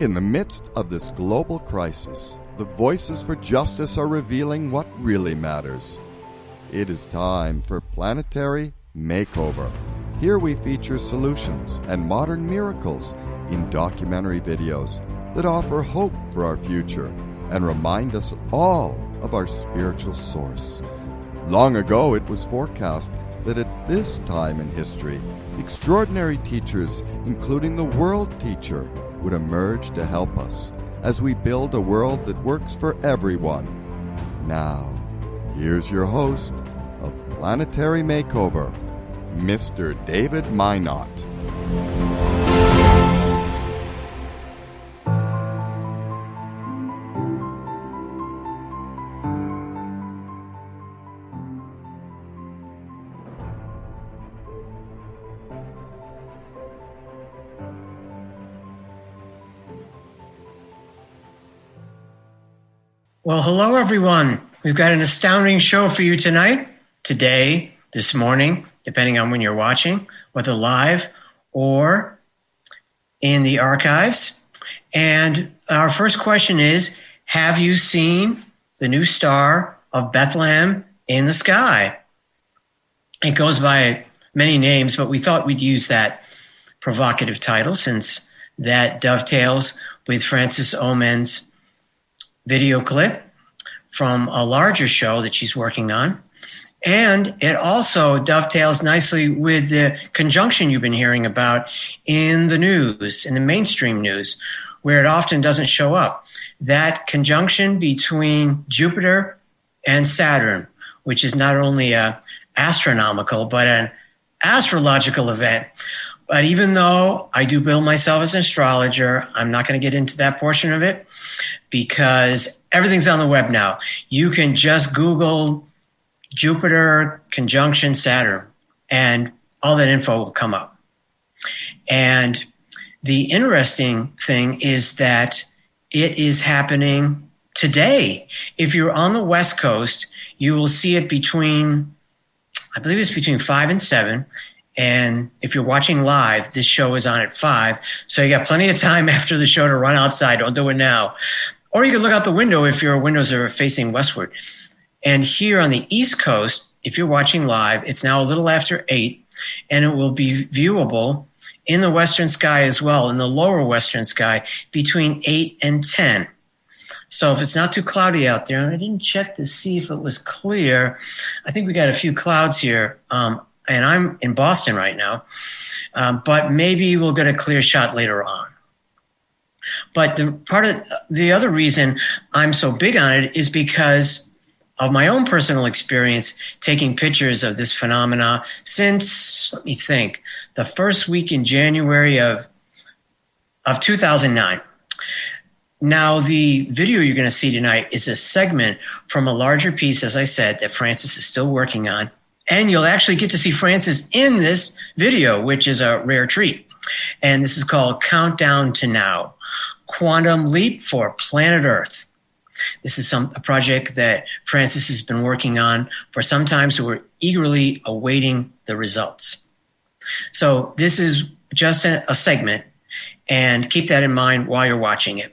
In the midst of this global crisis, the voices for justice are revealing what really matters. It is time for Planetary Makeover. Here we feature solutions and modern miracles in documentary videos that offer hope for our future and remind us all of our spiritual source. Long ago, it was forecast that at this time in history, extraordinary teachers, including the world teacher, would emerge to help us as we build a world that works for everyone. Now, here's your host of Planetary Makeover, Mr. David Minot. Well, hello, everyone. We've got an astounding show for you tonight, today, this morning, depending on when you're watching, whether live or in the archives. And our first question is Have you seen the new star of Bethlehem in the sky? It goes by many names, but we thought we'd use that provocative title since that dovetails with Frances Oman's video clip from a larger show that she's working on. And it also dovetails nicely with the conjunction you've been hearing about in the news, in the mainstream news, where it often doesn't show up. That conjunction between Jupiter and Saturn, which is not only a astronomical, but an astrological event. But even though I do bill myself as an astrologer, I'm not going to get into that portion of it because everything's on the web now. You can just Google Jupiter conjunction Saturn and all that info will come up. And the interesting thing is that it is happening today. If you're on the West Coast, you will see it between, I believe it's between five and seven. And if you're watching live, this show is on at five. So you got plenty of time after the show to run outside. Don't do it now. Or you can look out the window if your windows are facing westward. And here on the East Coast, if you're watching live, it's now a little after eight, and it will be viewable in the western sky as well, in the lower western sky, between eight and 10. So if it's not too cloudy out there, and I didn't check to see if it was clear, I think we got a few clouds here. Um, and I'm in Boston right now, um, but maybe we'll get a clear shot later on. But the part of the other reason I'm so big on it is because of my own personal experience taking pictures of this phenomena since let me think the first week in January of of 2009. Now, the video you're going to see tonight is a segment from a larger piece, as I said, that Frances is still working on. And you'll actually get to see Frances in this video, which is a rare treat. And this is called Countdown to Now quantum leap for planet Earth. This is some a project that Frances has been working on for some time, so we're eagerly awaiting the results. So this is just a, a segment, and keep that in mind while you're watching it.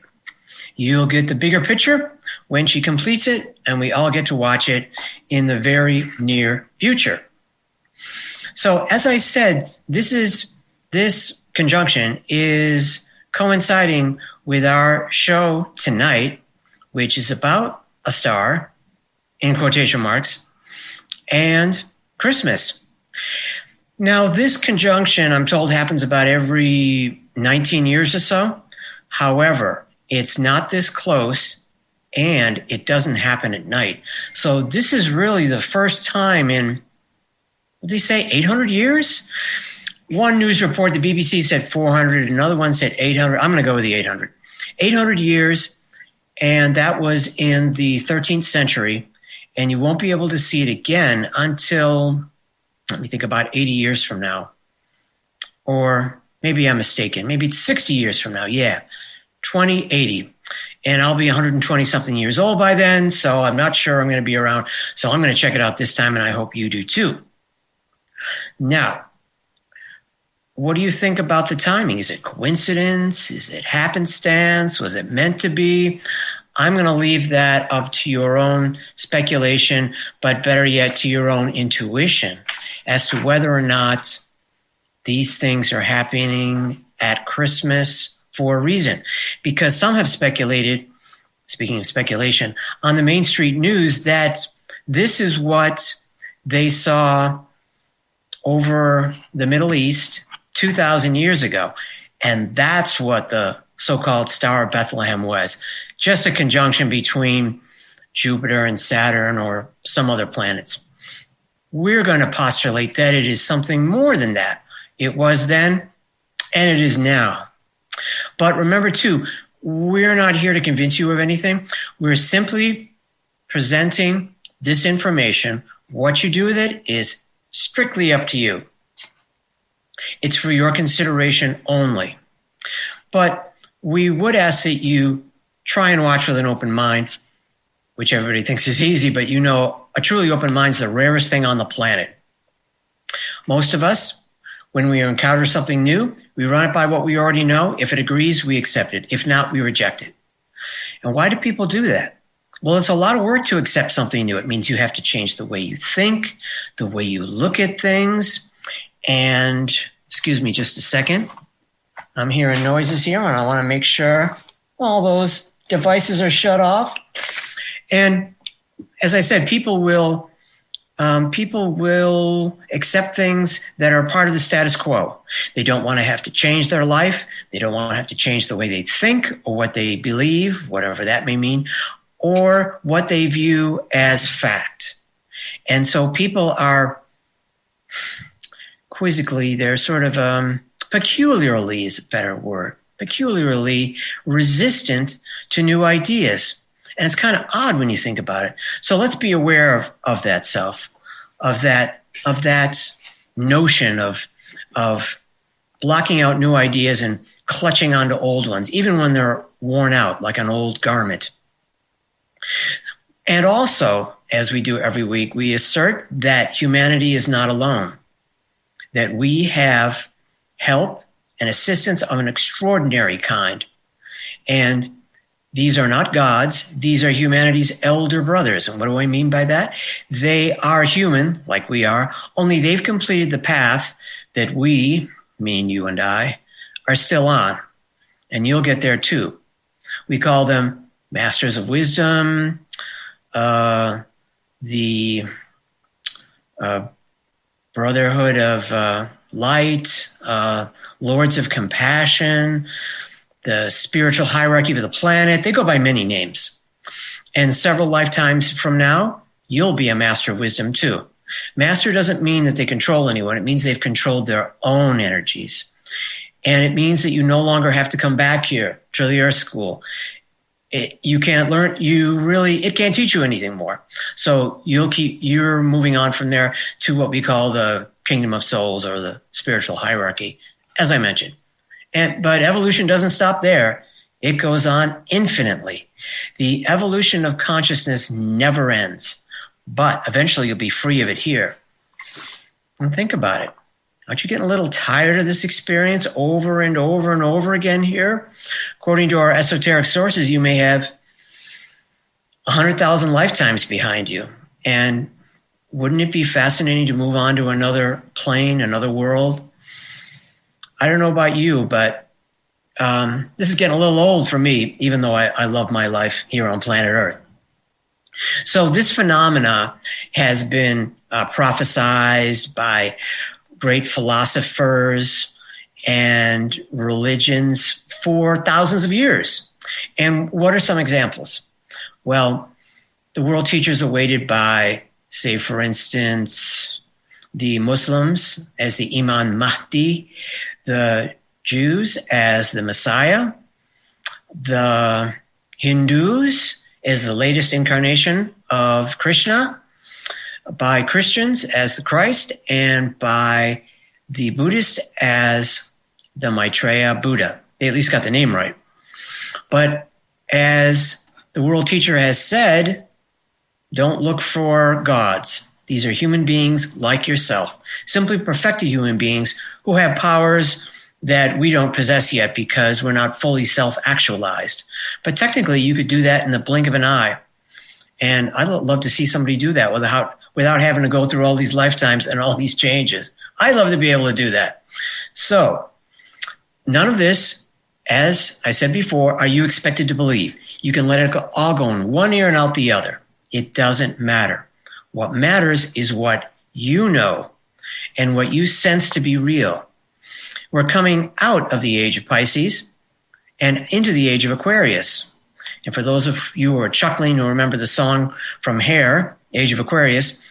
You'll get the bigger picture when she completes it, and we all get to watch it in the very near future. So, as I said, this is this conjunction is coinciding with our show tonight, which is about a star, in quotation marks, and Christmas. Now, this conjunction, I'm told, happens about every 19 years or so. However, it's not this close and it doesn't happen at night. So, this is really the first time in, what did he say, 800 years? One news report, the BBC said 400, another one said 800. I'm going to go with the 800. 800 years, and that was in the 13th century, and you won't be able to see it again until, let me think, about 80 years from now. Or maybe I'm mistaken. Maybe it's 60 years from now. Yeah, 2080. And I'll be 120 something years old by then, so I'm not sure I'm going to be around. So I'm going to check it out this time, and I hope you do too. Now, what do you think about the timing? Is it coincidence? Is it happenstance? Was it meant to be? I'm going to leave that up to your own speculation, but better yet, to your own intuition as to whether or not these things are happening at Christmas for a reason. Because some have speculated, speaking of speculation, on the Main Street News that this is what they saw over the Middle East 2,000 years ago. And that's what the so called Star of Bethlehem was just a conjunction between Jupiter and Saturn or some other planets. We're going to postulate that it is something more than that. It was then, and it is now. But remember, too, we're not here to convince you of anything. We're simply presenting this information. What you do with it is strictly up to you. It's for your consideration only. But we would ask that you try and watch with an open mind, which everybody thinks is easy, but you know, a truly open mind is the rarest thing on the planet. Most of us, when we encounter something new, we run it by what we already know. If it agrees, we accept it. If not, we reject it. And why do people do that? Well, it's a lot of work to accept something new. It means you have to change the way you think, the way you look at things. And, excuse me just a second. I'm hearing noises here, and I want to make sure all those devices are shut off. And as I said, people will um, people will accept things that are part of the status quo. They don't want to have to change their life. They don't want to have to change the way they think or what they believe, whatever that may mean, or what they view as fact. And so people are quizzically, they're sort of um, peculiarly is a better word, peculiarly resistant to new ideas. And it's kind of odd when you think about it. So let's be aware of, of that self, of that, of that notion of, of blocking out new ideas and clutching onto old ones, even when they're worn out, like an old garment. And also, as we do every week, we assert that humanity is not alone, that we have help and assistance of an extraordinary kind. And these are not gods. These are humanity's elder brothers. And what do I mean by that? They are human, like we are, only they've completed the path that we, meaning you and I, are still on. And you'll get there too. We call them masters of wisdom, uh, the uh, brotherhood of uh, light, uh, lords of compassion, the spiritual hierarchy of the planet. They go by many names. And several lifetimes from now, you'll be a master of wisdom too. Master doesn't mean that they control anyone. It means they've controlled their own energies. And it means that you no longer have to come back here to the earth school. It, you can't learn, you really, it can't teach you anything more. So you'll keep, you're moving on from there to what we call the kingdom of souls or the spiritual hierarchy, as I mentioned. And, but evolution doesn't stop there. It goes on infinitely. The evolution of consciousness never ends, but eventually you'll be free of it here. And think about it. Aren't you getting a little tired of this experience over and over and over again here? According to our esoteric sources, you may have 100,000 lifetimes behind you. And wouldn't it be fascinating to move on to another plane, another world? I don't know about you, but um, this is getting a little old for me, even though I, I love my life here on planet Earth. So this phenomena has been uh, prophesized by great philosophers and religions for thousands of years. And what are some examples? Well, the world teachers awaited by say, for instance, the Muslims as the Imam Mahdi, the Jews as the Messiah, the Hindus as the latest incarnation of Krishna, by Christians as the Christ, and by the Buddhists as the Maitreya Buddha. They at least got the name right. But as the world teacher has said, don't look for gods. These are human beings like yourself, simply perfected human beings who have powers that we don't possess yet because we're not fully self actualized. But technically, you could do that in the blink of an eye. And I'd love to see somebody do that without, without having to go through all these lifetimes and all these changes. I'd love to be able to do that. So, none of this, as I said before, are you expected to believe. You can let it all go in one ear and out the other. It doesn't matter. What matters is what you know and what you sense to be real. We're coming out of the age of Pisces and into the age of Aquarius. And for those of you who are chuckling who remember the song from Hair, Age of Aquarius,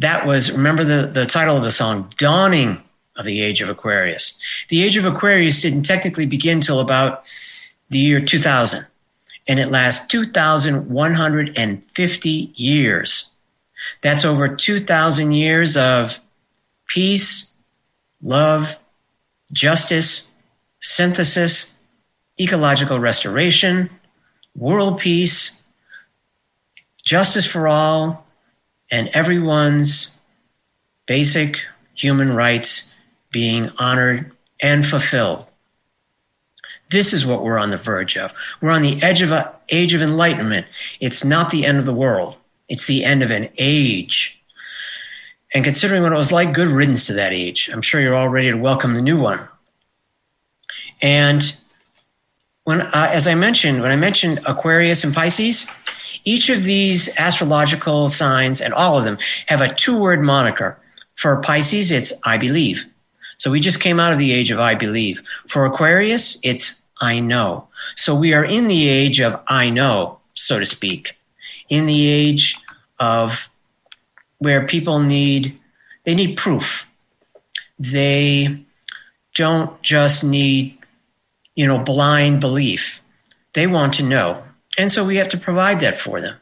that was, remember the, the title of the song, Dawning of the Age of Aquarius. The Age of Aquarius didn't technically begin till about the year 2000, and it lasts 2,150 years. That's over 2,000 years of peace, love, justice, synthesis, ecological restoration, world peace, justice for all, and everyone's basic human rights being honored and fulfilled. This is what we're on the verge of. We're on the edge of an age of enlightenment. It's not the end of the world. It's the end of an age. And considering what it was like, good riddance to that age. I'm sure you're all ready to welcome the new one. And when, uh, as I mentioned, when I mentioned Aquarius and Pisces, each of these astrological signs and all of them have a two word moniker. For Pisces, it's I believe. So we just came out of the age of I believe. For Aquarius, it's I know. So we are in the age of I know, so to speak in the age of where people need they need proof. They don't just need you know blind belief. They want to know. And so we have to provide that for them.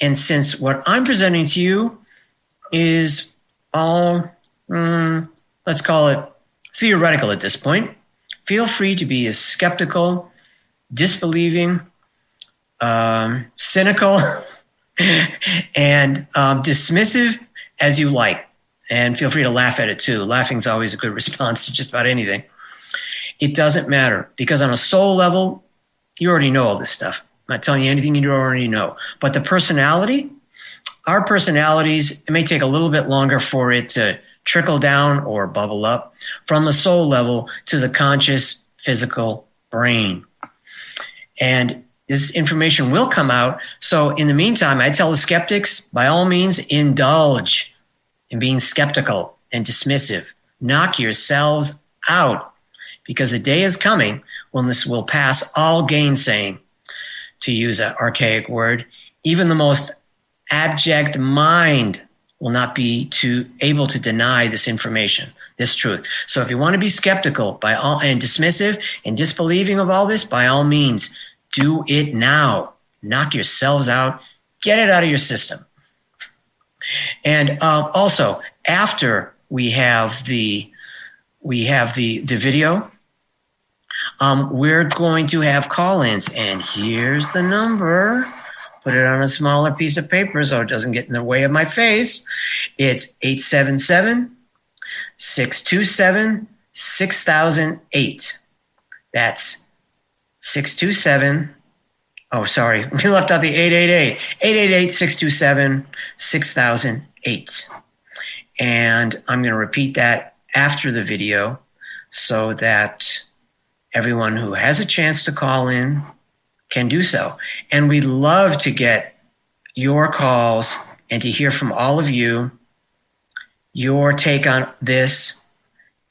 And since what I'm presenting to you is all, mm, let's call it theoretical at this point, feel free to be as skeptical, disbelieving, um, cynical, and um, dismissive as you like. And feel free to laugh at it too. Laughing's always a good response to just about anything. It doesn't matter because on a soul level, you already know all this stuff. I'm not telling you anything you don't already know. But the personality, our personalities, it may take a little bit longer for it to trickle down or bubble up from the soul level to the conscious physical brain. And this information will come out. So in the meantime, I tell the skeptics, by all means, indulge in being skeptical and dismissive. Knock yourselves out because the day is coming when this will pass all gainsaying, to use an archaic word. Even the most abject mind will not be to, able to deny this information, this truth. So if you want to be skeptical by all and dismissive and disbelieving of all this, by all means, do it now. Knock yourselves out. Get it out of your system. And uh, also, after we have the we have the the video, um, we're going to have call-ins, and here's the number. Put it on a smaller piece of paper so it doesn't get in the way of my face. It's 877 627 6008. That's 627. Oh, sorry. We left out the 888. 888 627 6008. And I'm going to repeat that after the video so that everyone who has a chance to call in can do so. And we'd love to get your calls and to hear from all of you your take on this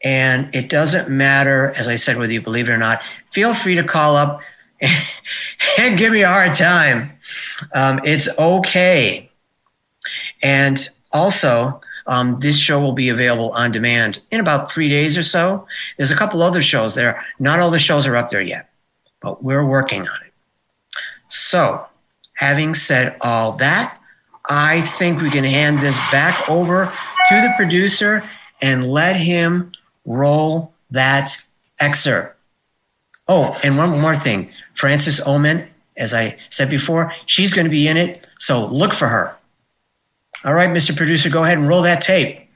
and it doesn't matter, as I said, whether you believe it or not. Feel free to call up and give me a hard time. Um, it's okay. And also, um, this show will be available on demand in about three days or so. There's a couple other shows there. Not all the shows are up there yet, but we're working on it. So, having said all that, I think we can hand this back over to the producer and let him roll that excerpt. Oh, and one more thing. Frances Oman, as I said before, she's going to be in it, so look for her. All right, Mr. Producer, go ahead and roll that tape.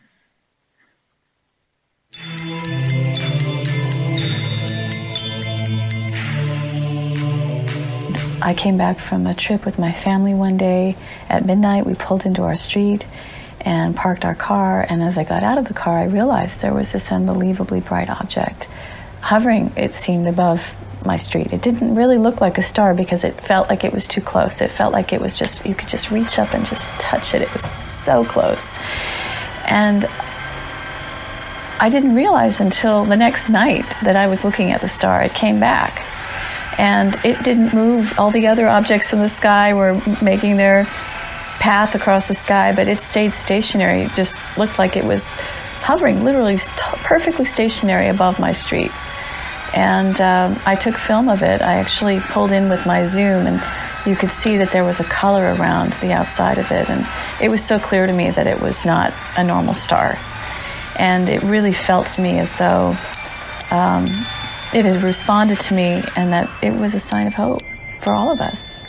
I came back from a trip with my family one day. At midnight, we pulled into our street and parked our car. And as I got out of the car, I realized there was this unbelievably bright object hovering, it seemed, above my street. It didn't really look like a star because it felt like it was too close. It felt like it was just, you could just reach up and just touch it. It was so close. And I didn't realize until the next night that I was looking at the star. It came back and it didn't move. All the other objects in the sky were making their path across the sky, but it stayed stationary. It just looked like it was hovering, literally perfectly stationary above my street. And um, I took film of it. I actually pulled in with my zoom, and you could see that there was a color around the outside of it. And it was so clear to me that it was not a normal star. And it really felt to me as though um, it had responded to me and that it was a sign of hope for all of us.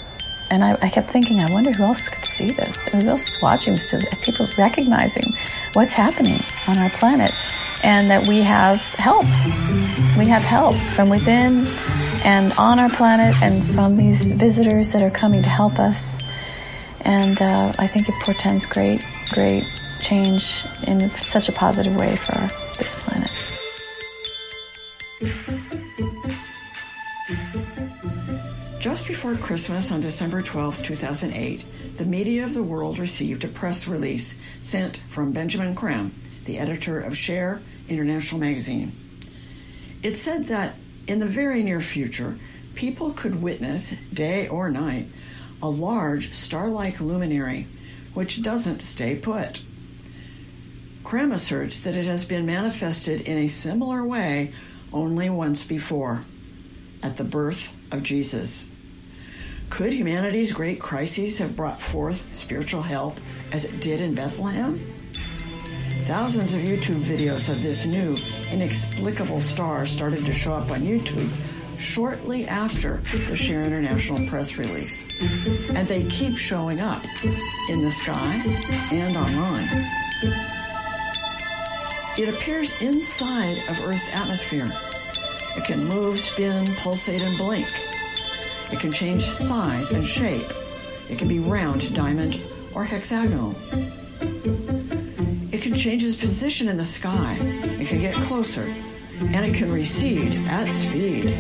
And I, I kept thinking, I wonder who else could see this? Who else is watching this? People recognizing what's happening on our planet and that we have help. We have help from within and on our planet and from these visitors that are coming to help us. And uh, I think it portends great, great change in such a positive way for this planet. Just before Christmas on December 12, 2008, the media of the world received a press release sent from Benjamin Creme, the editor of Share International Magazine. It said that in the very near future, people could witness, day or night, a large star like luminary which doesn't stay put. Creme asserts that it has been manifested in a similar way only once before at the birth of Jesus. Could humanity's great crises have brought forth spiritual help as it did in Bethlehem? Thousands of YouTube videos of this new, inexplicable star started to show up on YouTube shortly after the Share International press release. And they keep showing up in the sky and online. It appears inside of Earth's atmosphere. It can move, spin, pulsate, and blink. It can change size and shape. It can be round, diamond, or hexagonal. Can change its position in the sky. It can get closer. And it can recede at speed.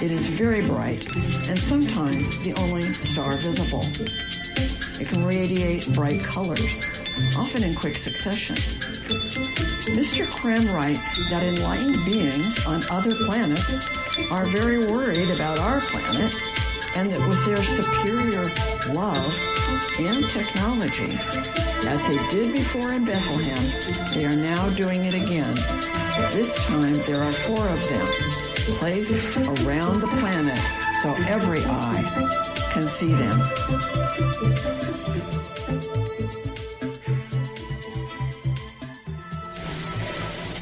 It is very bright and sometimes the only star visible. It can radiate bright colors, often in quick succession. Mr. Creme writes that enlightened beings on other planets are very worried about our planet and that with their superior love and technology, as they did before in Bethlehem, they are now doing it again. This time there are four of them placed around the planet so every eye can see them.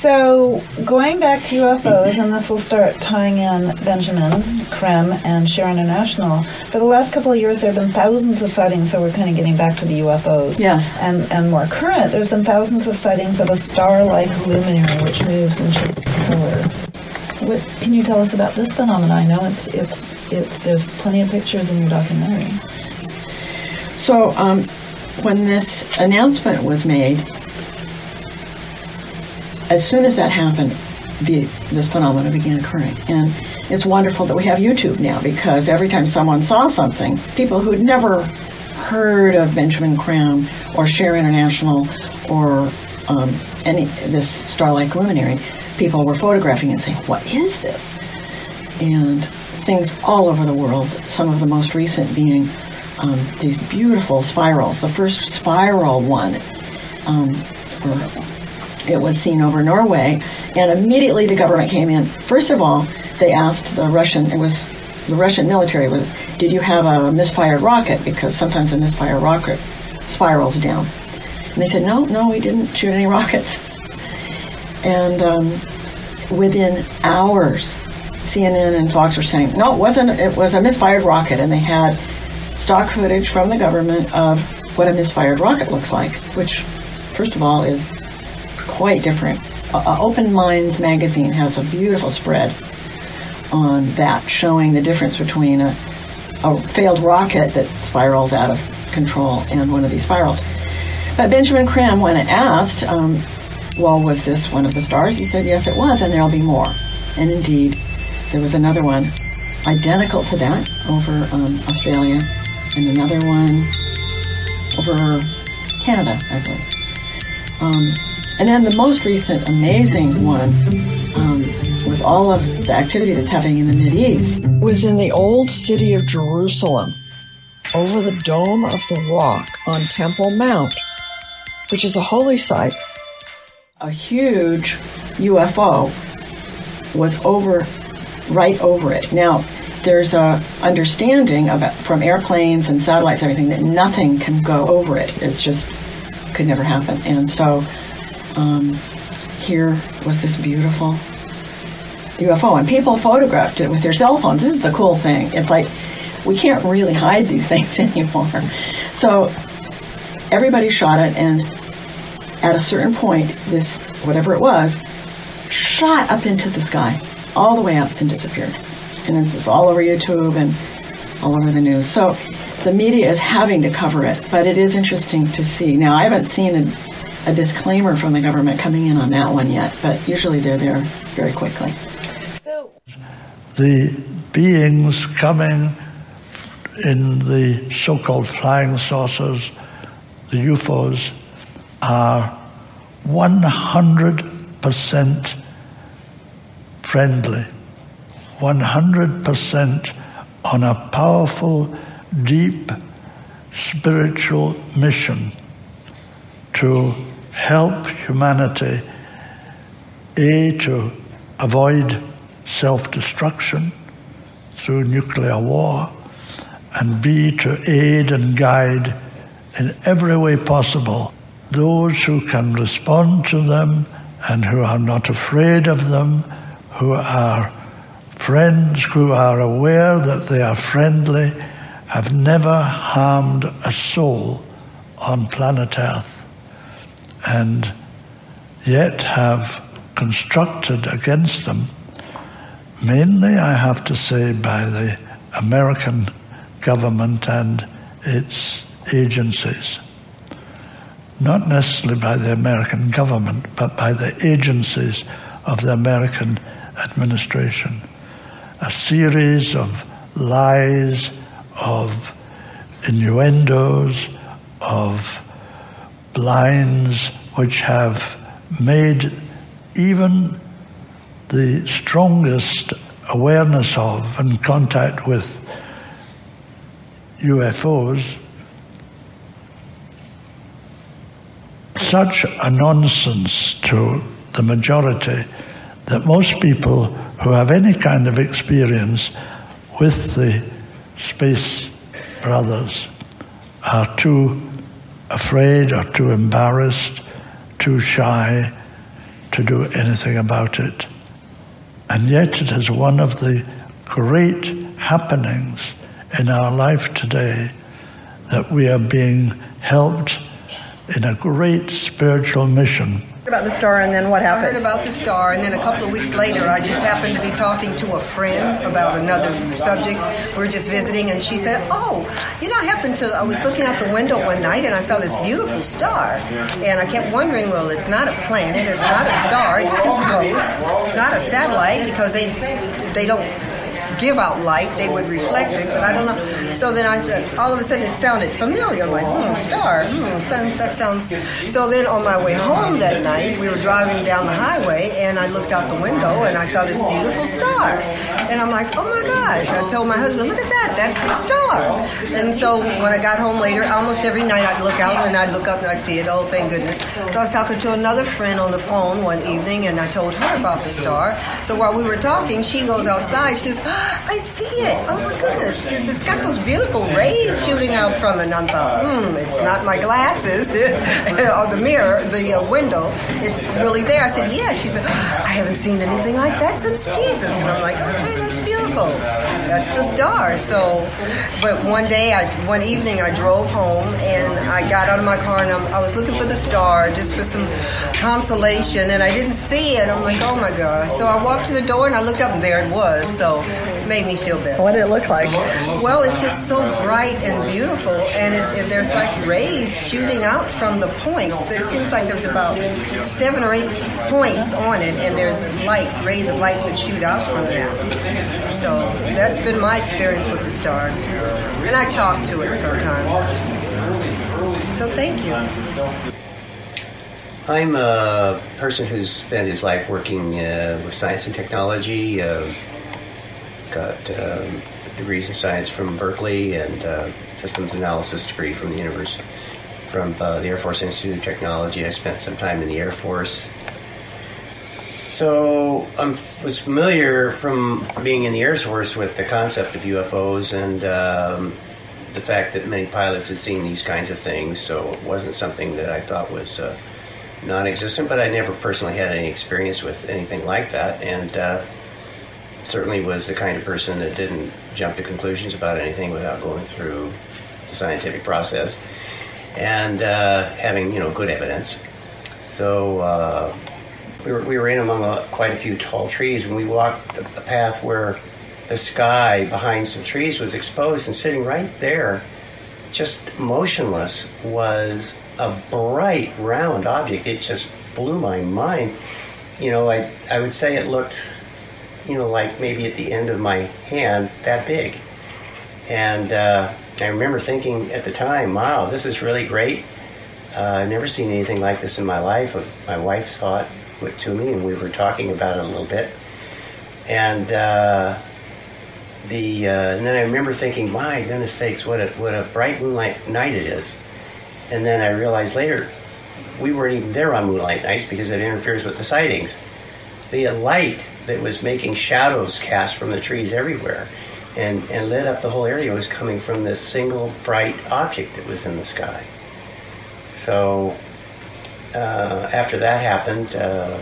So, going back to UFOs, and this will start tying in Benjamin, Creme, and Share International. For the last couple of years, there have been thousands of sightings, so we're kind of getting back to the UFOs. Yes. And, and more current, there's been thousands of sightings of a star like luminary which moves and shapes color. What can you tell us about this phenomenon? I know it's, it's, it's, there's plenty of pictures in your documentary. So, um, when this announcement was made, as soon as that happened, the, this phenomenon began occurring. And it's wonderful that we have YouTube now because every time someone saw something, people who'd never heard of Benjamin Creme or Share International or um, any this star-like luminary, people were photographing and saying, "What is this?" And things all over the world. Some of the most recent being um, these beautiful spirals. The first spiral one. Um, it was seen over Norway, and immediately the government came in. First of all, they asked the Russian, it was the Russian military was, did you have a misfired rocket? Because sometimes a misfired rocket spirals down. And they said, no, no, we didn't shoot any rockets. And um, within hours, CNN and Fox were saying, no, it wasn't, it was a misfired rocket. And they had stock footage from the government of what a misfired rocket looks like, which, first of all, is quite different. Uh, Open Minds magazine has a beautiful spread on that, showing the difference between a, a failed rocket that spirals out of control and one of these spirals. But Benjamin Creme, when asked, um, well, was this one of the stars? He said, yes, it was, and there'll be more. And indeed, there was another one identical to that over um, Australia, and another one over Canada, I believe. Um, and then the most recent amazing one, um, with all of the activity that's happening in the East, was in the old city of Jerusalem, over the Dome of the Rock on Temple Mount, which is a holy site. A huge UFO was over, right over it. Now, there's a understanding of from airplanes and satellites, and everything that nothing can go over it. It's just could never happen. And so um, here was this beautiful UFO, and people photographed it with their cell phones. This is the cool thing. It's like we can't really hide these things anymore. So everybody shot it, and at a certain point, this whatever it was shot up into the sky, all the way up, and disappeared. And it was all over YouTube and all over the news. So the media is having to cover it, but it is interesting to see. Now, I haven't seen a, a disclaimer from the government coming in on that one yet, but usually they're there very quickly. So The beings coming in the so called flying saucers, the UFOs, are 100% friendly, 100% on a powerful, deep spiritual mission to help humanity, A, to avoid self destruction through nuclear war, and B, to aid and guide in every way possible those who can respond to them and who are not afraid of them, who are friends, who are aware that they are friendly, have never harmed a soul on planet Earth, and yet have constructed against them, mainly, I have to say, by the American government and its agencies not necessarily by the American government, but by the agencies of the American administration. A series of lies, of innuendos, of blinds, which have made even the strongest awareness of and contact with UFOs such a nonsense to the majority that most people who have any kind of experience with the space brothers are too afraid or too embarrassed, too shy to do anything about it. And yet, it is one of the great happenings in our life today that we are being helped in a great spiritual mission. About the star, and then what happened? I heard about the star, and then a couple of weeks later, I just happened to be talking to a friend about another subject. We were just visiting, and she said, "Oh, you know, I happened to. I was looking out the window one night, and I saw this beautiful star, and I kept wondering, well, it's not a planet, it's not a star, it's too close, it's not a satellite because they they don't." Give out light, they would reflect it, but I don't know. So then I said, all of a sudden it sounded familiar. Like, hmm, star, hmm, sound- that sounds. So then on my way home that night, we were driving down the highway, and I looked out the window and I saw this beautiful star. And I'm like, oh my gosh. I told my husband, look at that, that's the star. And so when I got home later, almost every night I'd look out and I'd look up and I'd see it. Oh, thank goodness. So I was talking to another friend on the phone one evening, and I told her about the star. So while we were talking, she goes outside. She says, I see it. Oh my goodness. It's got those beautiful rays shooting out from it. And hmm, it's not my glasses or the mirror, the uh, window. It's really there. I said, yeah. She said, I haven't seen anything like that since Jesus. And I'm like, okay, that's beautiful. That's the star. So, but one day, I, one evening, I drove home and I got out of my car and I'm, I was looking for the star just for some consolation, and I didn't see it. I'm like, oh my gosh. So I walked to the door and I looked up, and there it was. So made me feel better. What did it look like? Well, it's just so bright and beautiful, and it, it, there's like rays shooting out from the points. There seems like there's about seven or eight points on it, and there's light, rays of light that shoot out from that. So that's been my experience with the star. And I talk to it sometimes. So thank you. I'm a person who's spent his life working uh, with science and technology. Uh, got um, degrees in science from Berkeley and uh, systems analysis degree from the university, from uh, the Air Force Institute of Technology. I spent some time in the Air Force. So I was familiar from being in the Air Force with the concept of UFOs and um, the fact that many pilots had seen these kinds of things. So it wasn't something that I thought was uh, non-existent, but I never personally had any experience with anything like that, and uh, certainly was the kind of person that didn't jump to conclusions about anything without going through the scientific process and uh, having you know good evidence. So uh, we, were, we were in among a, quite a few tall trees, and we walked a, a path where the sky behind some trees was exposed, and sitting right there, just motionless, was a bright round object. It just blew my mind. You know, I I would say it looked, you know, like maybe at the end of my hand, that big. And uh, I remember thinking at the time, "Wow, this is really great." Uh, I've never seen anything like this in my life. My wife saw it to me, and we were talking about it a little bit. And uh, the uh, and then I remember thinking, "My goodness sakes, what a what a bright moonlight night it is!" And then I realized later we weren't even there on moonlight nights because it interferes with the sightings. The light that was making shadows cast from the trees everywhere and, and lit up the whole area was coming from this single bright object that was in the sky. So uh, after that happened, uh,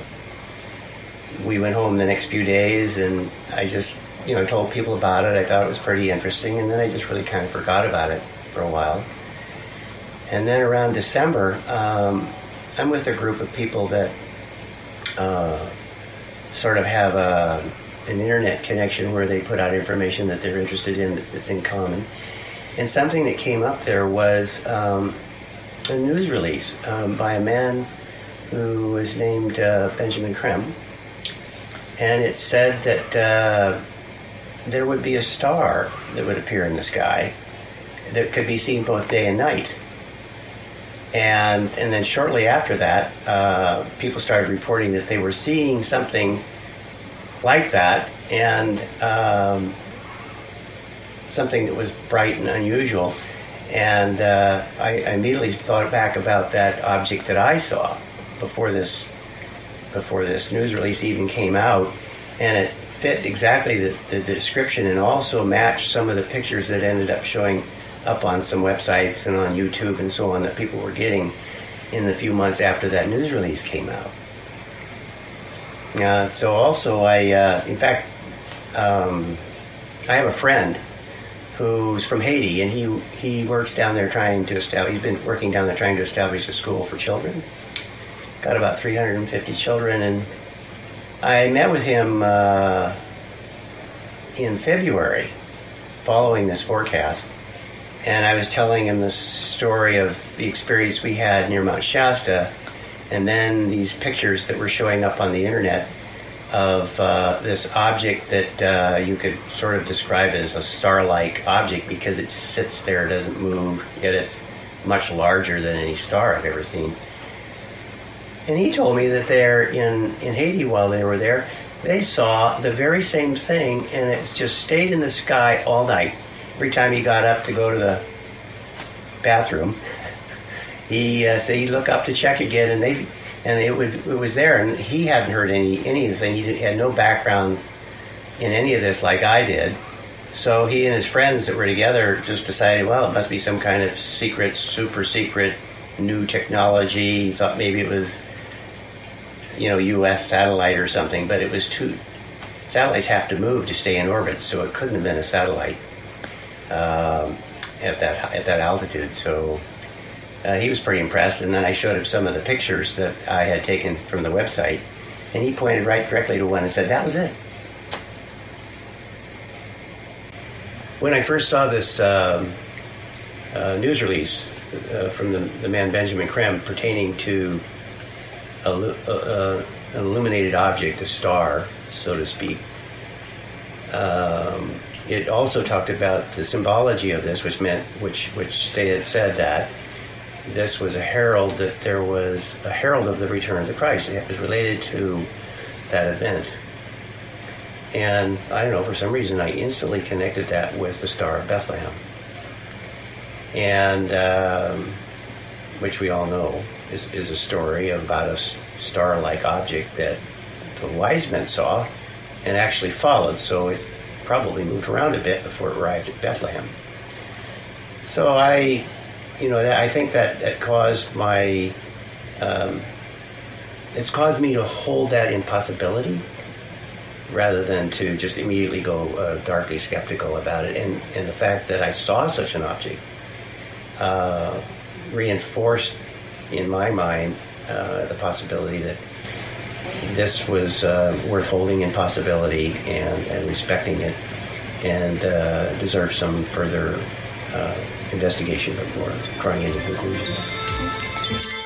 we went home the next few days and I just, you know, told people about it. I thought it was pretty interesting and then I just really kind of forgot about it for a while. And then around December, um, I'm with a group of people that uh, sort of have a, an internet connection where they put out information that they're interested in that's in common. And something that came up there was um, a news release um, by a man who was named uh, Benjamin Creme. And it said that uh, there would be a star that would appear in the sky that could be seen both day and night and and then shortly after that, uh, people started reporting that they were seeing something like that, and um, something that was bright and unusual. And uh, I, I, immediately thought back about that object that I saw before this before this news release even came out, and it fit exactly the, the description and also matched some of the pictures that ended up showing up on some websites and on YouTube and so on that people were getting in the few months after that news release came out. Uh, so also, I uh, in fact, um, I have a friend who's from Haiti, and he he works down there trying to establish. He's been working down there trying to establish a school for children. Got about 350 children, and I met with him uh, in February, following this forecast and I was telling him the story of the experience we had near Mount Shasta, and then these pictures that were showing up on the internet of uh, this object that uh, you could sort of describe as a star-like object because it just sits there, doesn't move, yet it's much larger than any star I've ever seen. And he told me that there in, in Haiti while they were there, they saw the very same thing, and it just stayed in the sky all night every time he got up to go to the bathroom, he uh, said he'd look up to check again, and they and it, would, it was there, and he hadn't heard any anything. He did, had no background in any of this like I did. So he and his friends that were together just decided, well, it must be some kind of secret, super secret, new technology. He thought maybe it was, you know, U.S. satellite or something, but it was too satellites have to move to stay in orbit, so it couldn't have been a satellite um, at that at that altitude. So uh, he was pretty impressed. And then I showed him some of the pictures that I had taken from the website, and he pointed right directly to one and said, "That was it." When I first saw this um, uh, news release uh, from the, the man Benjamin Creme pertaining to a, a, a, an illuminated object, a star, so to speak, um, it also talked about the symbology of this, which meant, which which stated said that this was a herald that there was a herald of the return of the Christ. It was related to that event. And I don't know, for some reason, I instantly connected that with the Star of Bethlehem. And, um, which we all know is, is a story about a star like object that the wise men saw and actually followed. So it probably moved around a bit before it arrived at Bethlehem. So I, you know, I think that that caused my, um, it's caused me to hold that impossibility rather than to just immediately go uh, darkly skeptical about it. And, and the fact that I saw such an object uh, reinforced in my mind uh, the possibility that this was uh, worth holding in possibility and, and respecting it and uh, deserves some further uh, investigation before drawing any conclusions.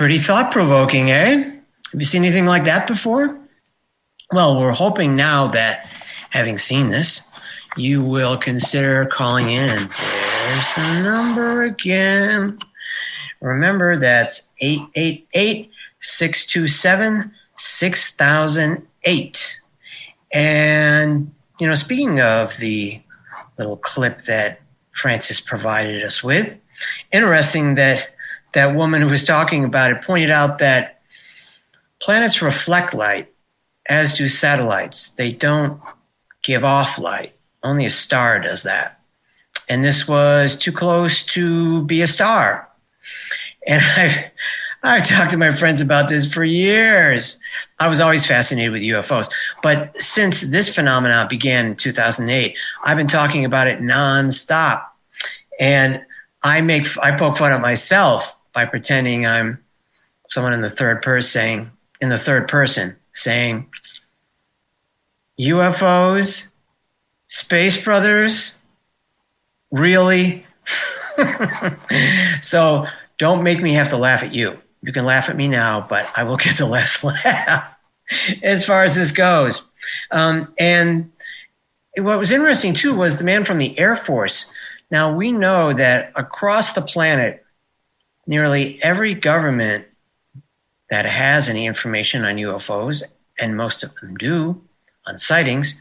Pretty thought provoking, eh? Have you seen anything like that before? Well, we're hoping now that, having seen this, you will consider calling in. There's the number again. Remember, that's 888 627 6008. And, you know, speaking of the little clip that Frances provided us with, interesting that that woman who was talking about it pointed out that planets reflect light, as do satellites. They don't give off light. Only a star does that. And this was too close to be a star. And I've, I've talked to my friends about this for years. I was always fascinated with UFOs. But since this phenomenon began in 2008, I've been talking about it nonstop. And I make I poke fun at myself by pretending I'm someone in the third person saying in the third person saying UFOs, Space Brothers, really? so don't make me have to laugh at you. You can laugh at me now, but I will get the last laugh as far as this goes. Um, and what was interesting too was the man from the Air Force. Now we know that across the planet, nearly every government that has any information on UFOs, and most of them do on sightings,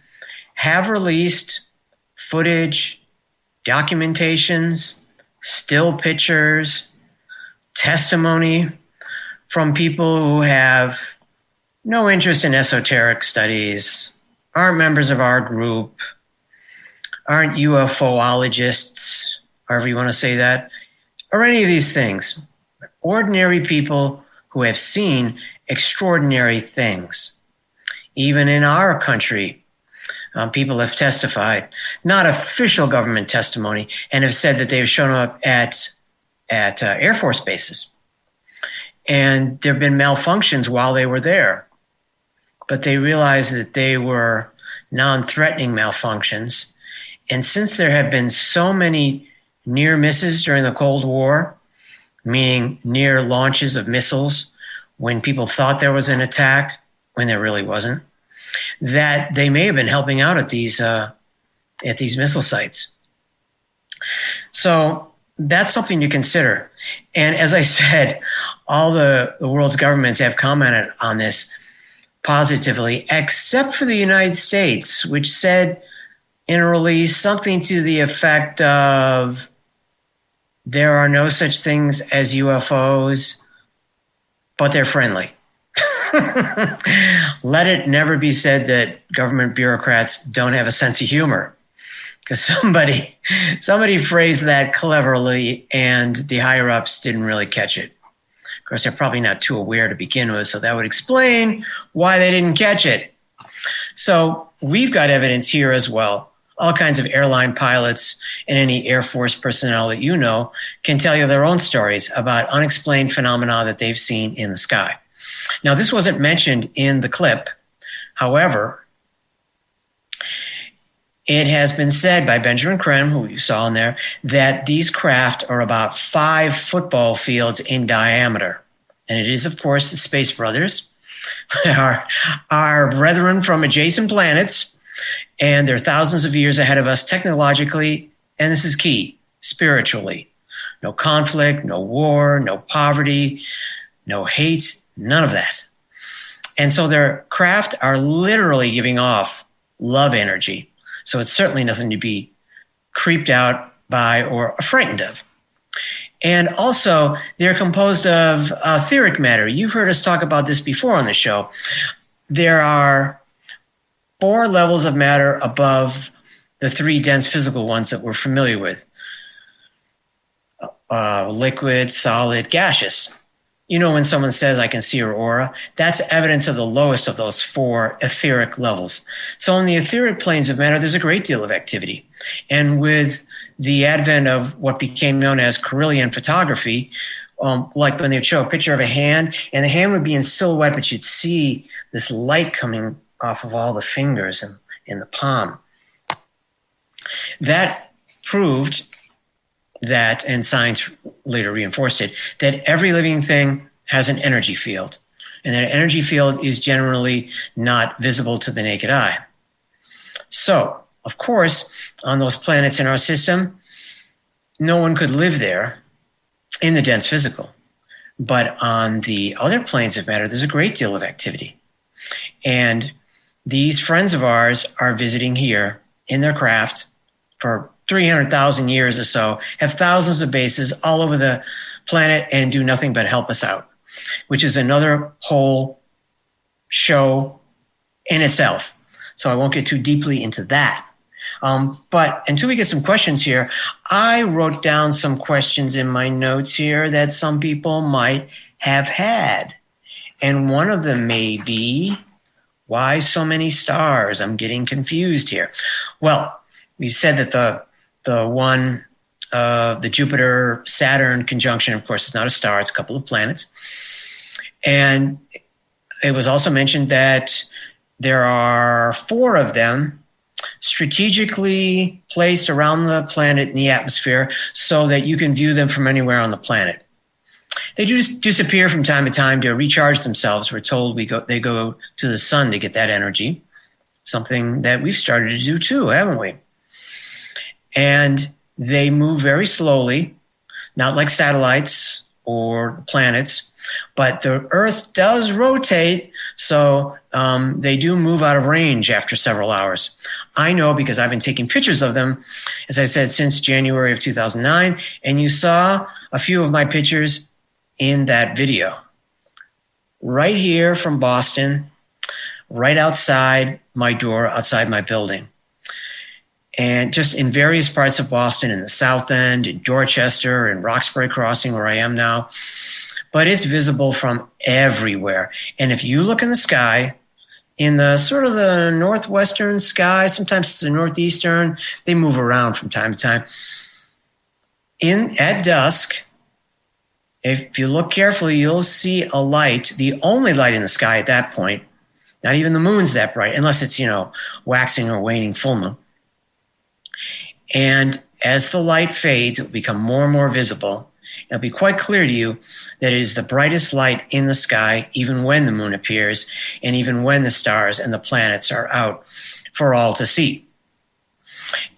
have released footage, documentations, still pictures, testimony from people who have no interest in esoteric studies, aren't members of our group, aren't UFOologists, however you want to say that, or any of these things. Ordinary people who have seen extraordinary things. Even in our country, um, people have testified, not official government testimony, and have said that they've shown up at at uh, Air Force bases, and there have been malfunctions while they were there, but they realized that they were non-threatening malfunctions, and since there have been so many near misses during the Cold War, meaning near launches of missiles when people thought there was an attack when there really wasn't. that they may have been helping out at these uh, at these missile sites. So that's something to consider. And as I said, all the, the world's governments have commented on this positively, except for the United States, which said in a release something to the effect of there are no such things as UFOs, but they're friendly. Let it never be said that government bureaucrats don't have a sense of humor. Because somebody somebody phrased that cleverly and the higher ups didn't really catch it. Of course, they're probably not too aware to begin with, so that would explain why they didn't catch it. So we've got evidence here as well. All kinds of airline pilots and any Air Force personnel that you know can tell you their own stories about unexplained phenomena that they've seen in the sky. Now, this wasn't mentioned in the clip. However, it has been said by Benjamin Creme, who you saw in there, that these craft are about five football fields in diameter. And it is, of course, the Space Brothers, our, our brethren from adjacent planets, and they're thousands of years ahead of us technologically, and this is key, spiritually. No conflict, no war, no poverty, no hate, None of that. And so their craft are literally giving off love energy. So it's certainly nothing to be creeped out by or frightened of. And also, they're composed of uh, etheric matter. You've heard us talk about this before on the show. There are four levels of matter above the three dense physical ones that we're familiar with uh, liquid, solid, gaseous you know, when someone says, I can see your aura, that's evidence of the lowest of those four etheric levels. So, on the etheric planes of matter, there's a great deal of activity. And with the advent of what became known as Kirlian photography, um, like when they'd show a picture of a hand, and the hand would be in silhouette, but you'd see this light coming off of all the fingers and in the palm. That proved that, and science later reinforced it, that every living thing has an energy field. And that energy field is generally not visible to the naked eye. So, of course, on those planets in our system, no one could live there in the dense physical. But on the other planes of matter, there's a great deal of activity. And these friends of ours are visiting here in their craft for 300,000 years or so, have thousands of bases all over the planet and do nothing but help us out, which is another whole show in itself. So I won't get too deeply into that. Um, but until we get some questions here, I wrote down some questions in my notes here that some people might have had. And one of them may be, why so many stars? I'm getting confused here. Well, we said that the the one, uh, the Jupiter Saturn conjunction, of course, is not a star, it's a couple of planets. And it was also mentioned that there are four of them strategically placed around the planet in the atmosphere so that you can view them from anywhere on the planet. They do disappear from time to time to recharge themselves. We're told we go, they go to the sun to get that energy, something that we've started to do too, haven't we? and they move very slowly, not like satellites or planets, but the Earth does rotate, so um, they do move out of range after several hours. I know because I've been taking pictures of them, as I said, since January of 2009, and you saw a few of my pictures in that video. Right here from Boston, right outside my door, outside my building and just in various parts of Boston, in the South End, in Dorchester, and Roxbury Crossing, where I am now. But it's visible from everywhere. And if you look in the sky, in the sort of the northwestern sky, sometimes it's the northeastern, they move around from time to time. In at dusk, if you look carefully, you'll see a light, the only light in the sky at that point. Not even the moon's that bright, unless it's, you know, waxing or waning full moon. And as the light fades, it will become more and more visible. it'll be quite clear to you that it is the brightest light in the sky, even when the moon appears, and even when the stars and the planets are out for all to see.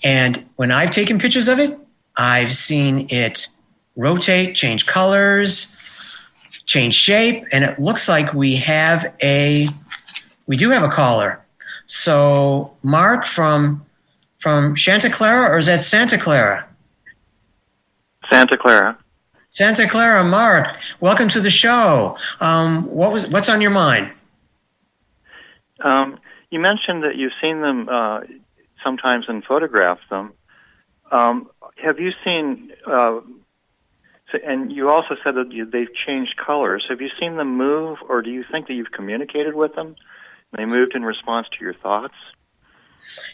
And when I've taken pictures of it, I've seen it rotate, change colors, change shape, and it looks like we have a we do have a caller. So Mark from from Santa Clara, or is that Santa Clara? Santa Clara. Santa Clara, Mark, welcome to the show. Um, what was what's on your mind? Um, you mentioned that you've seen them uh, sometimes and photographed them. Um, have you seen? Uh, and you also said that they've changed colors. Have you seen them move, or do you think that you've communicated with them? They moved in response to your thoughts.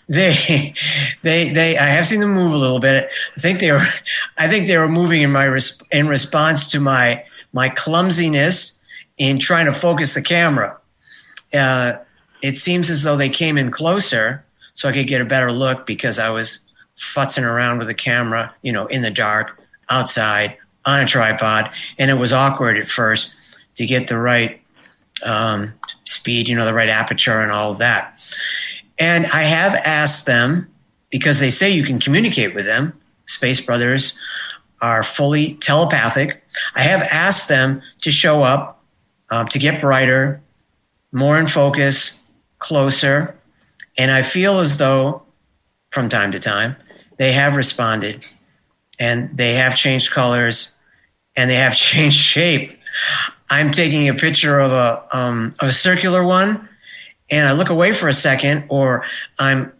They, they, they. I have seen them move a little bit. I think they were, I think they were moving in my in response to my my clumsiness in trying to focus the camera. Uh, it seems as though they came in closer so I could get a better look because I was futzing around with the camera, you know, in the dark, outside, on a tripod, and it was awkward at first to get the right um, speed, you know, the right aperture and all of that. And I have asked them because they say you can communicate with them. Space Brothers are fully telepathic. I have asked them to show up, um, to get brighter, more in focus, closer. And I feel as though from time to time they have responded and they have changed colors and they have changed shape. I'm taking a picture of a um, of a circular one, and I look away for a second, or I'm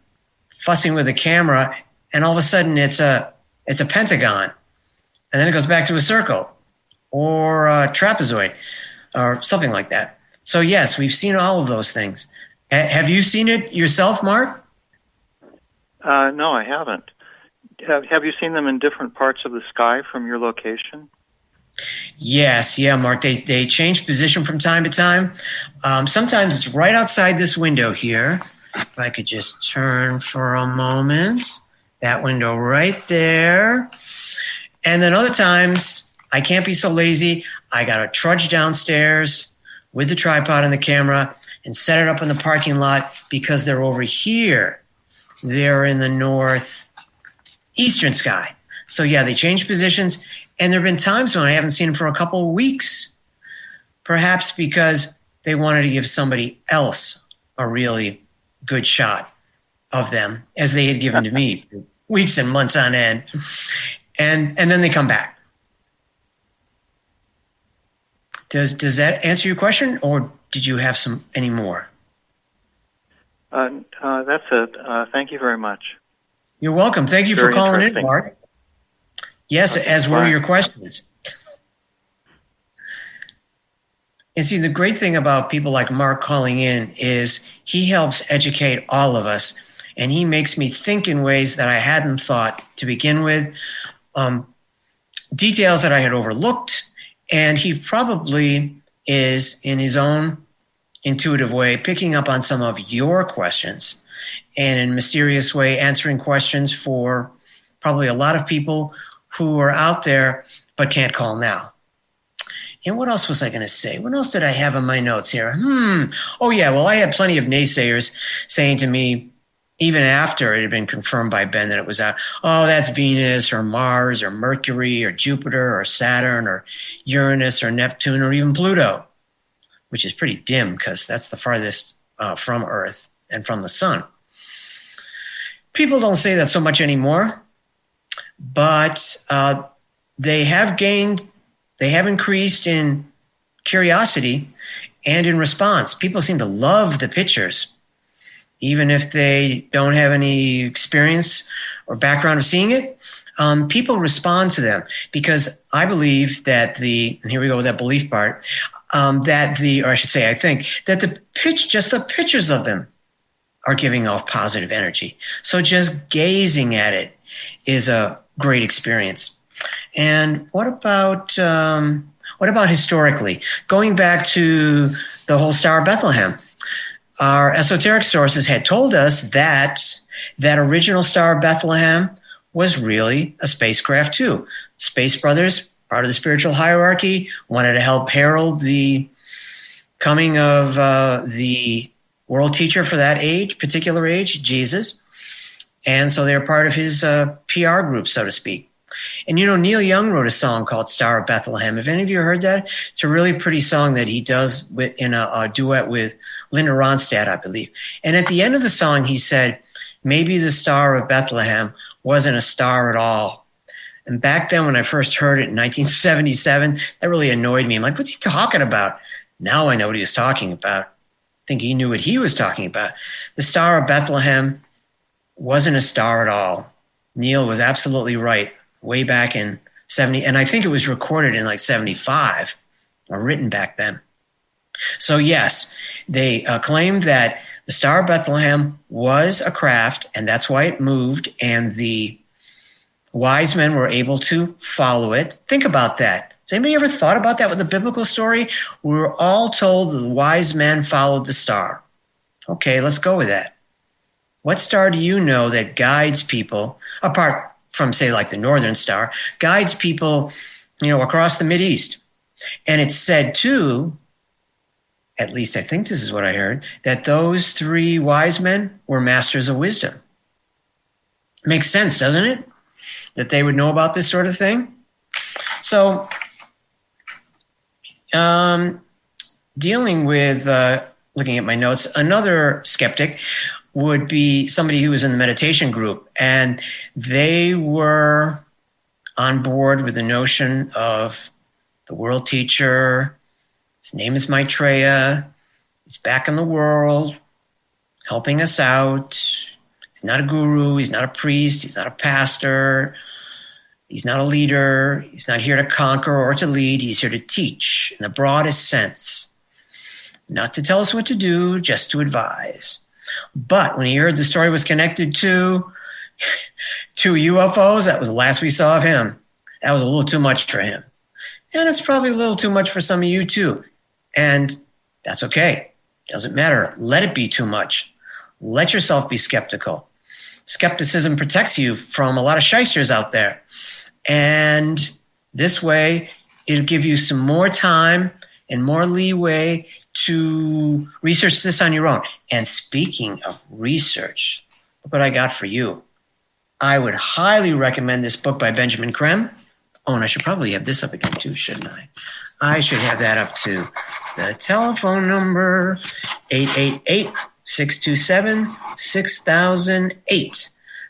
fussing with the camera, and all of a sudden it's a it's a pentagon, and then it goes back to a circle, or a trapezoid, or something like that. So yes, we've seen all of those things. Have you seen it yourself, Mark? Uh, no, I haven't. Have, have you seen them in different parts of the sky from your location? Yes, yeah, Mark. They they change position from time to time. Um, sometimes it's right outside this window here. If I could just turn for a moment, that window right there. And then other times I can't be so lazy. I got to trudge downstairs with the tripod and the camera and set it up in the parking lot because they're over here. They're in the north eastern sky. So yeah, they change positions and there have been times when I haven't seen them for a couple of weeks, perhaps because they wanted to give somebody else a really good shot of them, as they had given to me weeks and months on end. And and then they come back. Does does that answer your question, or did you have some any more? Uh, uh, that's it. Uh, thank you very much. You're welcome. Thank you Very for calling in. Mark. Yes, as were your questions. And see, the great thing about people like Mark calling in is he helps educate all of us, and he makes me think in ways that I hadn't thought to begin with, um, details that I had overlooked, and he probably is, in his own intuitive way, picking up on some of your questions, and in a mysterious way, answering questions for probably a lot of people who are out there but can't call now. And what else was I going to say? What else did I have in my notes here? Hmm. Oh, yeah. Well, I had plenty of naysayers saying to me, even after it had been confirmed by Ben that it was out, oh, that's Venus or Mars or Mercury or Jupiter or Saturn or Uranus or Neptune or even Pluto, which is pretty dim because that's the farthest uh, from Earth and from the sun. People don't say that so much anymore but uh, they have gained, they have increased in curiosity and in response. People seem to love the pictures, even if they don't have any experience or background of seeing it. Um, people respond to them because I believe that the, and here we go with that belief part, um, that the, or I should say, I think that the pitch, just the pictures of them are giving off positive energy. So just gazing at it is a great experience. And what about um, what about historically? Going back to the whole Star of Bethlehem, our esoteric sources had told us that that original Star of Bethlehem was really a spacecraft too. Space Brothers part of the spiritual hierarchy, wanted to help herald the coming of uh, the world teacher for that age, particular age, Jesus. And so they're part of his uh, PR group, so to speak. And you know, Neil Young wrote a song called Star of Bethlehem. Have any of you heard that? It's a really pretty song that he does with, in a, a duet with Linda Ronstadt, I believe. And at the end of the song, he said, maybe the Star of Bethlehem wasn't a star at all. And back then, when I first heard it in 1977, that really annoyed me. I'm like, what's he talking about? Now I know what he was talking about. I think he knew what he was talking about. The Star of Bethlehem wasn't a star at all. Neil was absolutely right way back in 70, and I think it was recorded in like 75 or written back then. So, yes, they uh, claimed that the Star of Bethlehem was a craft, and that's why it moved, and the wise men were able to follow it. Think about that. Has anybody ever thought about that with the biblical story? We were all told the wise men followed the star. Okay, let's go with that. What star do you know that guides people, apart from, say, like the Northern Star, guides people, you know, across the Mid East? And it's said, too, at least I think this is what I heard, that those three wise men were masters of wisdom. Makes sense, doesn't it? That they would know about this sort of thing. So, um, dealing with, uh, looking at my notes, another skeptic would be somebody who was in the meditation group, and they were on board with the notion of the world teacher. His name is Maitreya. He's back in the world, helping us out. He's not a guru. He's not a priest. He's not a pastor. He's not a leader. He's not here to conquer or to lead. He's here to teach in the broadest sense. Not to tell us what to do, just to advise. But when he heard the story was connected to to UFOs, that was the last we saw of him. That was a little too much for him. And it's probably a little too much for some of you too. And that's okay. Doesn't matter. Let it be too much. Let yourself be skeptical. Skepticism protects you from a lot of shysters out there. And this way, it'll give you some more time and more leeway to research this on your own. And speaking of research, look what I got for you. I would highly recommend this book by Benjamin Creme. Oh, and I should probably have this up again too, shouldn't I? I should have that up too. The telephone number 888 627 6008.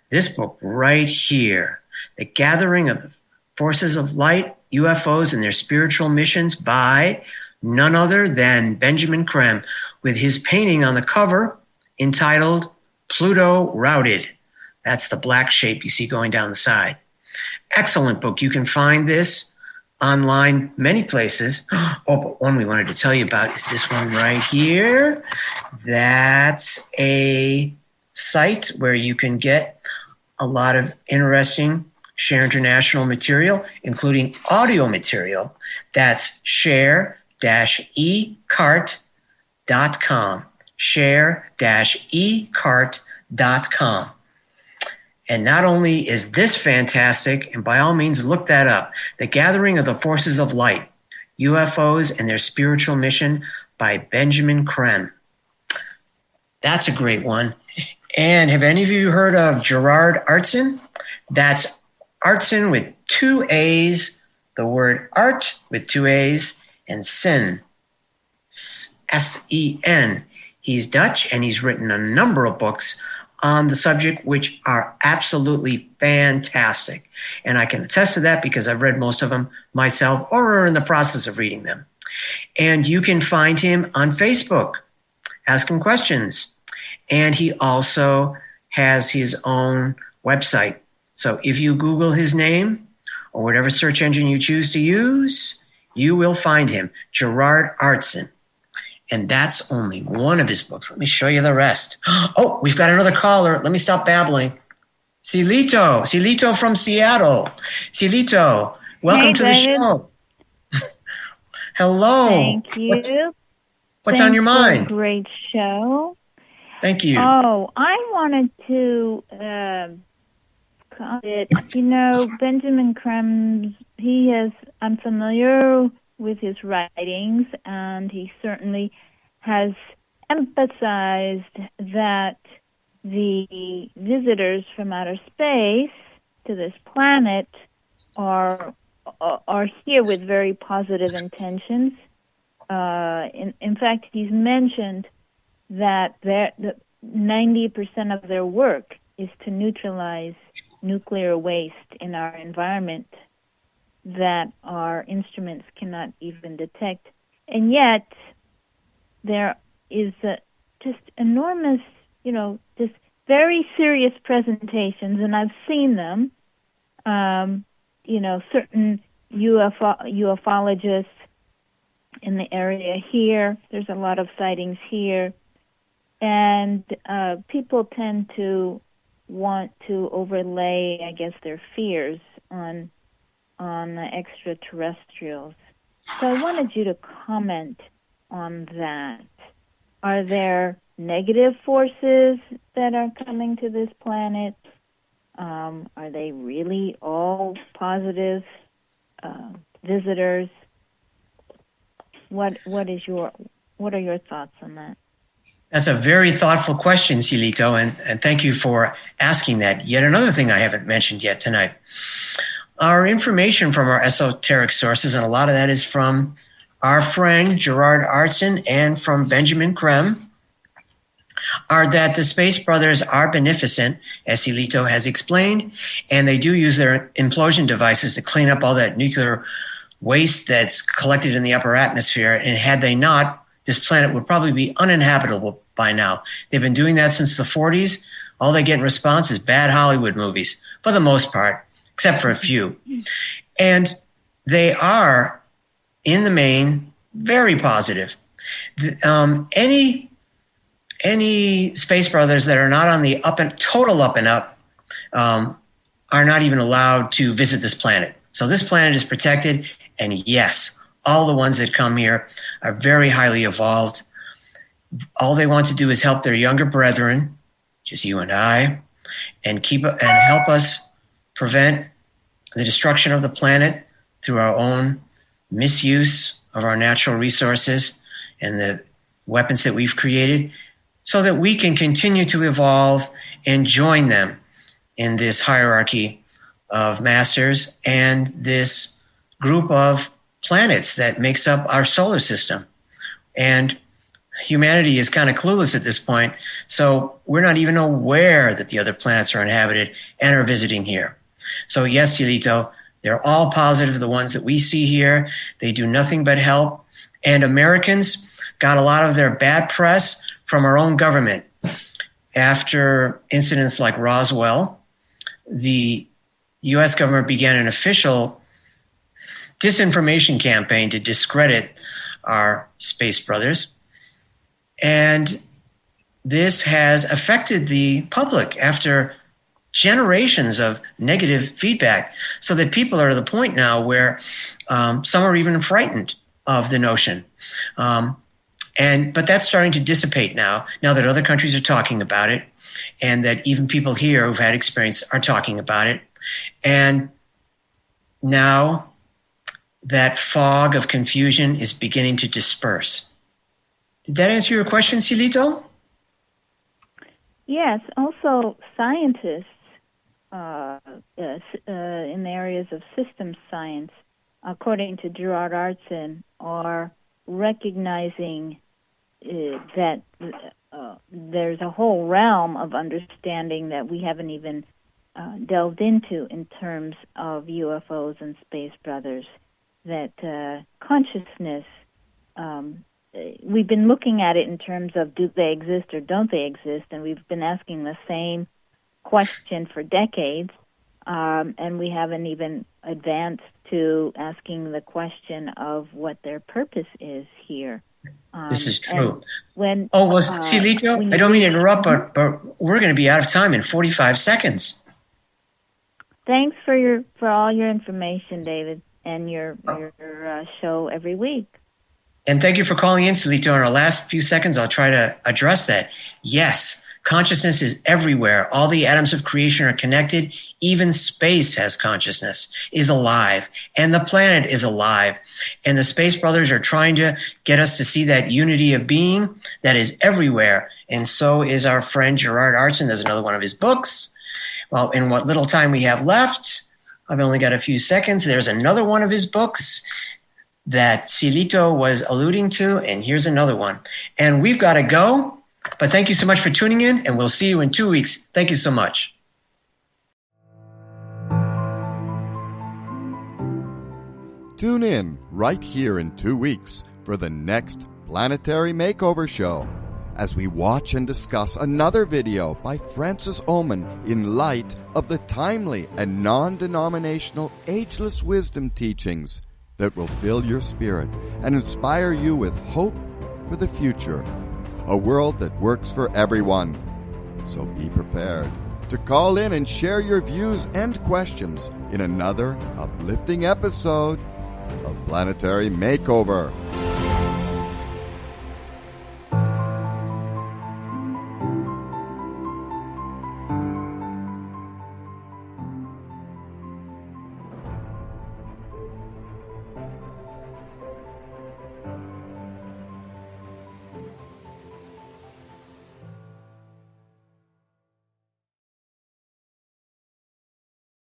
This book right here, The Gathering of Forces of Light, UFOs and Their Spiritual Missions by none other than Benjamin Creme, with his painting on the cover entitled Pluto Routed. That's the black shape you see going down the side. Excellent book. You can find this online many places. Oh, but one we wanted to tell you about is this one right here. That's a site where you can get a lot of interesting Share International material, including audio material. That's share ecart.com. Share ecart.com. And not only is this fantastic, and by all means, look that up The Gathering of the Forces of Light UFOs and Their Spiritual Mission by Benjamin Creme. That's a great one. And have any of you heard of Gerard Aartsen? That's Artson with two A's, the word art with two A's, and Sen, S E N. He's Dutch and he's written a number of books on the subject, which are absolutely fantastic. And I can attest to that because I've read most of them myself or are in the process of reading them. And you can find him on Facebook. Ask him questions. And he also has his own website. So if you Google his name or whatever search engine you choose to use, you will find him, Gerard Aartsen. And that's only one of his books. Let me show you the rest. Oh, we've got another caller. Let me stop babbling. Silito, Silito from Seattle. Silito, welcome hey, to the show. Hello. Thank you. What's, what's on your mind? great show. Thank you. Oh, I wanted to uh, comment. You know, Benjamin Creme's he has. I'm familiar with his writings, and he certainly has emphasized that the visitors from outer space to this planet are are here with very positive intentions. Uh, in, in fact, he's mentioned that ninety percent of their work is to neutralize nuclear waste in our environment that our instruments cannot even detect, and yet there is a, just enormous, you know, just very serious presentations, and I've seen them. Um, you know, certain UFO, ufologists in the area here. There's a lot of sightings here, and uh, people tend to want to overlay, I guess, their fears on on extraterrestrials. So I wanted you to comment on that. Are there negative forces that are coming to this planet? Um, are they really all positive uh, visitors? What what is your what are your thoughts on that? That's a very thoughtful question, Silito, and, and thank you for asking that. Yet another thing I haven't mentioned yet tonight. Our information from our esoteric sources, and a lot of that is from our friend Gerard Aartsen and from Benjamin Creme, are that the Space Brothers are beneficent, as Silito has explained, and they do use their implosion devices to clean up all that nuclear waste that's collected in the upper atmosphere. And had they not, this planet would probably be uninhabitable by now. They've been doing that since the 40s. All they get in response is bad Hollywood movies, for the most part, except for a few. And they are, in the main, very positive. Um, any any Space Brothers that are not on the up and total up and up um, are not even allowed to visit this planet. So this planet is protected, and yes, all the ones that come here are very highly evolved. All they want to do is help their younger brethren, just you and I, and keep and help us prevent the destruction of the planet through our own misuse of our natural resources and the weapons that we've created so that we can continue to evolve and join them in this hierarchy of masters and this group of planets that makes up our solar system. And humanity is kind of clueless at this point, so we're not even aware that the other planets are inhabited and are visiting here. So, yes, Yulito, they're all positive, the ones that we see here. They do nothing but help. And Americans got a lot of their bad press from our own government. After incidents like Roswell, the U.S. government began an official disinformation campaign to discredit our space brothers. And this has affected the public after generations of negative feedback, so that people are at the point now where um, some are even frightened of the notion. Um, and but that's starting to dissipate now. Now that other countries are talking about it, and that even people here who've had experience are talking about it, and now that fog of confusion is beginning to disperse. Did that answer your question, Silito? Yes. Also, scientists uh, uh, uh, in the areas of systems science, according to Gerard Aartsen, are recognizing uh, that uh, there's a whole realm of understanding that we haven't even delved into in terms of UFOs and space brothers. That consciousness, um, we've been looking at it in terms of do they exist or don't they exist, and we've been asking the same question for decades, um, and we haven't even advanced to asking the question of what their purpose is here. Um, this is true. When oh, well, uh, see, Lito, I don't mean to interrupt, but, but we're going to be out of time in 45 seconds. Thanks for your for all your information, David, and your your uh, show every week. And thank you for calling in, Silito. In our last few seconds, I'll try to address that. Yes, Consciousness is everywhere. All the atoms of creation are connected. Even space has consciousness, is alive, and the planet is alive. And the Space Brothers are trying to get us to see that unity of being that is everywhere. And so is our friend Gerard Aartsen. There's another one of his books. Well, in what little time we have left, I've only got a few seconds. There's another one of his books that Silito was alluding to, and here's another one. And we've got to go. But thank you so much for tuning in, and we'll see you in two weeks. Thank you so much. Tune in right here in two weeks for the next Planetary Makeover Show as we watch and discuss another video by Frances Oman in light of the timely and non denominational ageless wisdom teachings that will fill your spirit and inspire you with hope for the future a world that works for everyone. So be prepared to call in and share your views and questions in another uplifting episode of Planetary Makeover.